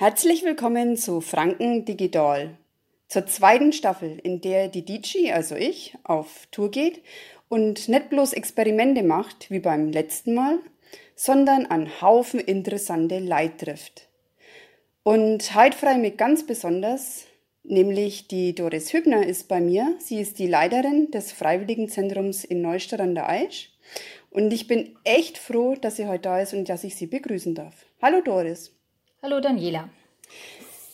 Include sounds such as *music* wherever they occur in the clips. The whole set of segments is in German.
Herzlich willkommen zu Franken Digital, zur zweiten Staffel, in der die DJ, also ich, auf Tour geht und nicht bloß Experimente macht, wie beim letzten Mal, sondern an Haufen interessante Leid trifft. Und heute freue ich mich ganz besonders, nämlich die Doris Hübner ist bei mir. Sie ist die Leiterin des Freiwilligenzentrums in Neustadt an der Aisch. Und ich bin echt froh, dass sie heute da ist und dass ich sie begrüßen darf. Hallo Doris. Hallo Daniela.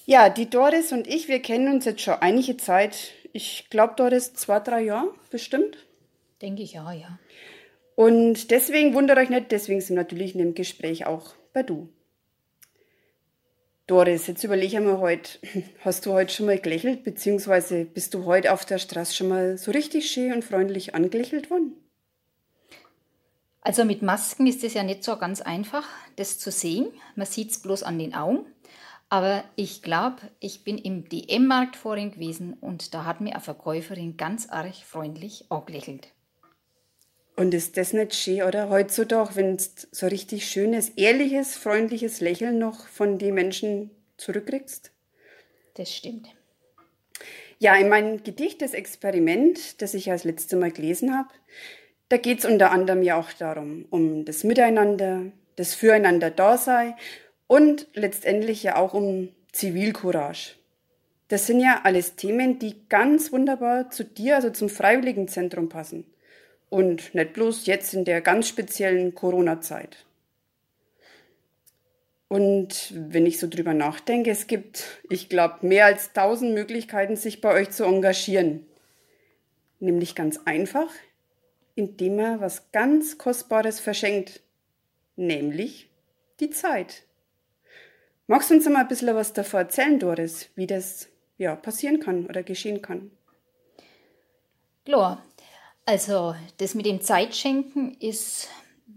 Ja, die Doris und ich, wir kennen uns jetzt schon einige Zeit. Ich glaube, Doris, zwei, drei Jahre bestimmt. Denke ich ja, ja. Und deswegen wundert euch nicht, deswegen sind wir natürlich in dem Gespräch auch bei du. Doris, jetzt überlege ich mir heute, *laughs* hast du heute schon mal gelächelt, beziehungsweise bist du heute auf der Straße schon mal so richtig schön und freundlich angelächelt worden? Also mit Masken ist es ja nicht so ganz einfach, das zu sehen. Man sieht es bloß an den Augen. Aber ich glaube, ich bin im DM-Markt vorhin gewesen und da hat mir eine Verkäuferin ganz arg freundlich angelächelt. Und ist das nicht schön, oder? Heutzutage, wenn du so richtig schönes, ehrliches, freundliches Lächeln noch von den Menschen zurückkriegst? Das stimmt. Ja, in meinem Gedicht Das Experiment, das ich als letztes Mal gelesen habe, da geht es unter anderem ja auch darum, um das Miteinander, das Füreinander-Dasein und letztendlich ja auch um Zivilcourage. Das sind ja alles Themen, die ganz wunderbar zu dir, also zum Freiwilligenzentrum passen. Und nicht bloß jetzt in der ganz speziellen Corona-Zeit. Und wenn ich so drüber nachdenke, es gibt, ich glaube, mehr als tausend Möglichkeiten, sich bei euch zu engagieren. Nämlich ganz einfach, indem er was ganz Kostbares verschenkt, nämlich die Zeit. Magst du uns mal ein bisschen was davor erzählen, Doris, wie das ja, passieren kann oder geschehen kann? Klar, also das mit dem Zeitschenken ist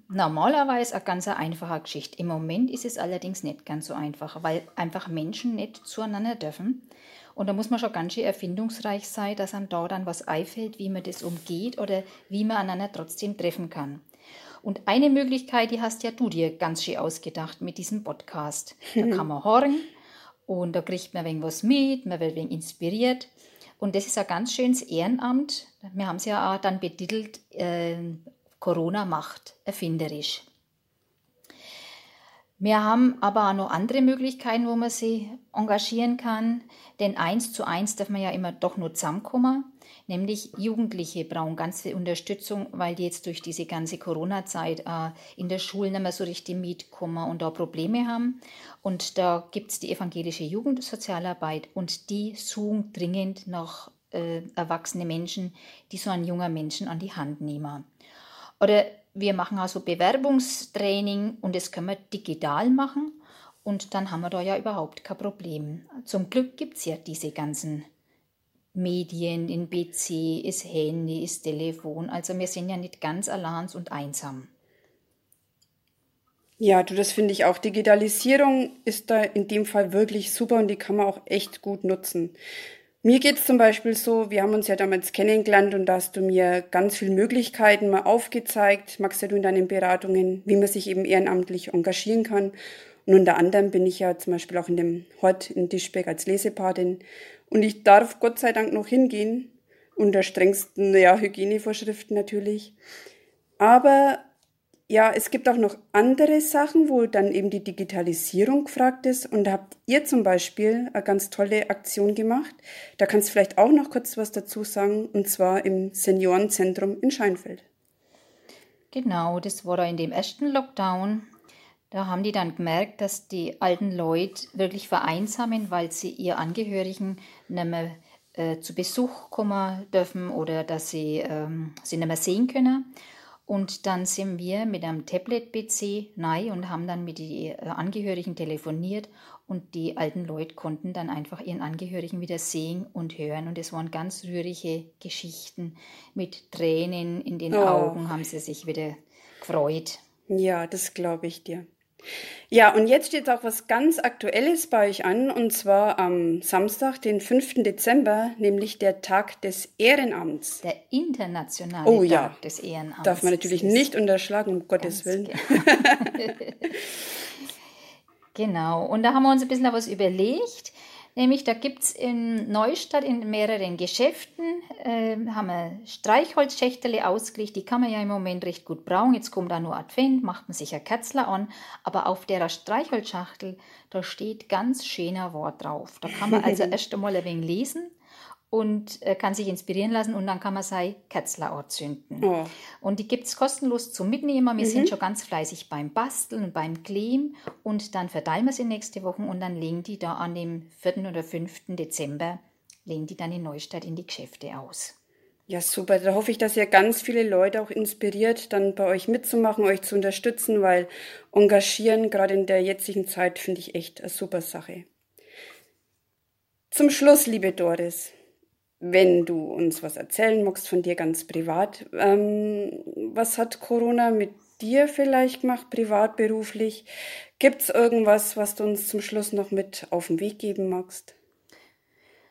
normalerweise eine ganz einfache Geschichte. Im Moment ist es allerdings nicht ganz so einfach, weil einfach Menschen nicht zueinander dürfen. Und da muss man schon ganz schön erfindungsreich sein, dass einem da dann was einfällt, wie man das umgeht oder wie man einander trotzdem treffen kann. Und eine Möglichkeit, die hast ja du dir ganz schön ausgedacht mit diesem Podcast. Da kann man horchen und da kriegt man irgendwas mit, man wird wegen inspiriert. Und das ist ein ganz schönes Ehrenamt. Wir haben es ja auch dann betitelt, äh, Corona macht erfinderisch. Wir haben aber auch noch andere Möglichkeiten, wo man sich engagieren kann. Denn eins zu eins darf man ja immer doch nur zusammenkommen. Nämlich Jugendliche brauchen ganz viel Unterstützung, weil die jetzt durch diese ganze Corona-Zeit äh, in der Schule nicht mehr so richtig mitkommen und da Probleme haben. Und da gibt es die evangelische Jugendsozialarbeit und die suchen dringend nach äh, erwachsene Menschen, die so einen jungen Menschen an die Hand nehmen. Oder wir machen also Bewerbungstraining und das können wir digital machen und dann haben wir da ja überhaupt kein Problem. Zum Glück gibt es ja diese ganzen Medien, in PC, ist Handy, ist Telefon. Also wir sind ja nicht ganz allein und einsam. Ja, du, das finde ich auch. Digitalisierung ist da in dem Fall wirklich super und die kann man auch echt gut nutzen. Mir geht es zum Beispiel so, wir haben uns ja damals kennengelernt und da hast du mir ganz viele Möglichkeiten mal aufgezeigt, magst ja du in deinen Beratungen, wie man sich eben ehrenamtlich engagieren kann. Und unter anderem bin ich ja zum Beispiel auch in dem Hort in Tischbeck als Lesepatin. Und ich darf Gott sei Dank noch hingehen, unter strengsten ja, Hygienevorschriften natürlich. Aber ja, es gibt auch noch andere Sachen, wo dann eben die Digitalisierung gefragt ist. Und da habt ihr zum Beispiel eine ganz tolle Aktion gemacht. Da kannst du vielleicht auch noch kurz was dazu sagen, und zwar im Seniorenzentrum in Scheinfeld. Genau, das war da in dem ersten Lockdown. Da haben die dann gemerkt, dass die alten Leute wirklich vereinsamen, weil sie ihr Angehörigen nicht mehr äh, zu Besuch kommen dürfen oder dass sie ähm, sie nicht mehr sehen können. Und dann sind wir mit einem Tablet-PC nein und haben dann mit den äh, Angehörigen telefoniert und die alten Leute konnten dann einfach ihren Angehörigen wieder sehen und hören. Und es waren ganz rührige Geschichten mit Tränen in den oh. Augen, haben sie sich wieder gefreut. Ja, das glaube ich dir. Ja, und jetzt steht auch was ganz Aktuelles bei euch an, und zwar am Samstag, den 5. Dezember, nämlich der Tag des Ehrenamts. Der internationale oh, Tag ja. des Ehrenamts. Darf man natürlich nicht unterschlagen, um Gottes Willen. Genau. *laughs* Genau, und da haben wir uns ein bisschen was überlegt. Nämlich, da gibt es in Neustadt in mehreren Geschäften, äh, haben wir Streichholzschächtele ausgelegt, die kann man ja im Moment recht gut brauchen. Jetzt kommt da nur Advent, macht man sich ein Ketzler an, aber auf der Streichholzschachtel, da steht ganz schöner Wort drauf. Da kann man also *laughs* erst einmal ein wenig lesen und äh, kann sich inspirieren lassen und dann kann man sein Ketzler zünden. Oh. Und die gibt es kostenlos zum Mitnehmen. Wir mhm. sind schon ganz fleißig beim Basteln und beim Kleben und dann verteilen wir sie nächste Woche und dann legen die da an dem 4. oder 5. Dezember, legen die dann in Neustadt in die Geschäfte aus. Ja, super. Da hoffe ich, dass ihr ganz viele Leute auch inspiriert, dann bei euch mitzumachen, euch zu unterstützen, weil engagieren, gerade in der jetzigen Zeit, finde ich echt eine super Sache. Zum Schluss, liebe Doris, wenn du uns was erzählen magst von dir ganz privat, ähm, was hat Corona mit dir vielleicht gemacht, privat, beruflich? Gibt es irgendwas, was du uns zum Schluss noch mit auf den Weg geben magst?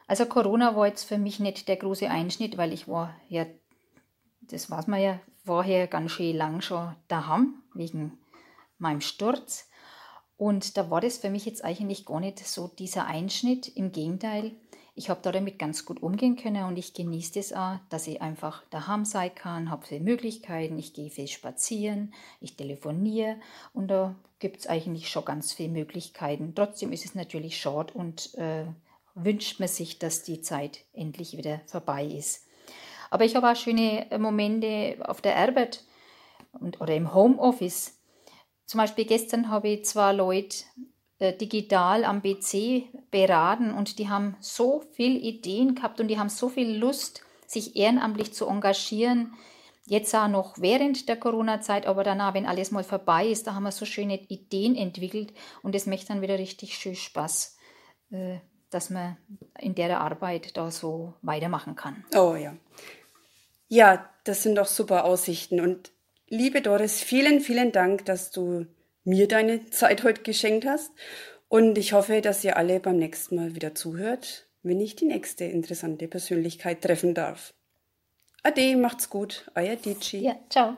Also Corona war jetzt für mich nicht der große Einschnitt, weil ich war ja, das weiß man ja, vorher ganz schön lang schon daheim, wegen meinem Sturz. Und da war das für mich jetzt eigentlich gar nicht so dieser Einschnitt. Im Gegenteil, ich habe damit ganz gut umgehen können und ich genieße es auch, dass ich einfach daheim sein kann, habe viele Möglichkeiten, ich gehe viel spazieren, ich telefoniere und da gibt es eigentlich schon ganz viele Möglichkeiten. Trotzdem ist es natürlich short und äh, wünscht man sich, dass die Zeit endlich wieder vorbei ist. Aber ich habe auch schöne Momente auf der Arbeit und, oder im Homeoffice. Zum Beispiel gestern habe ich zwei Leute äh, digital am PC beraten und die haben so viele Ideen gehabt und die haben so viel Lust, sich ehrenamtlich zu engagieren. Jetzt auch noch während der Corona-Zeit, aber danach, wenn alles mal vorbei ist, da haben wir so schöne Ideen entwickelt und es macht dann wieder richtig schön Spaß, äh, dass man in der Arbeit da so weitermachen kann. Oh ja. Ja, das sind doch super Aussichten und liebe Doris, vielen, vielen Dank, dass du mir deine Zeit heute geschenkt hast. Und ich hoffe, dass ihr alle beim nächsten Mal wieder zuhört, wenn ich die nächste interessante Persönlichkeit treffen darf. Ade, macht's gut, euer Dici. Ja, ciao.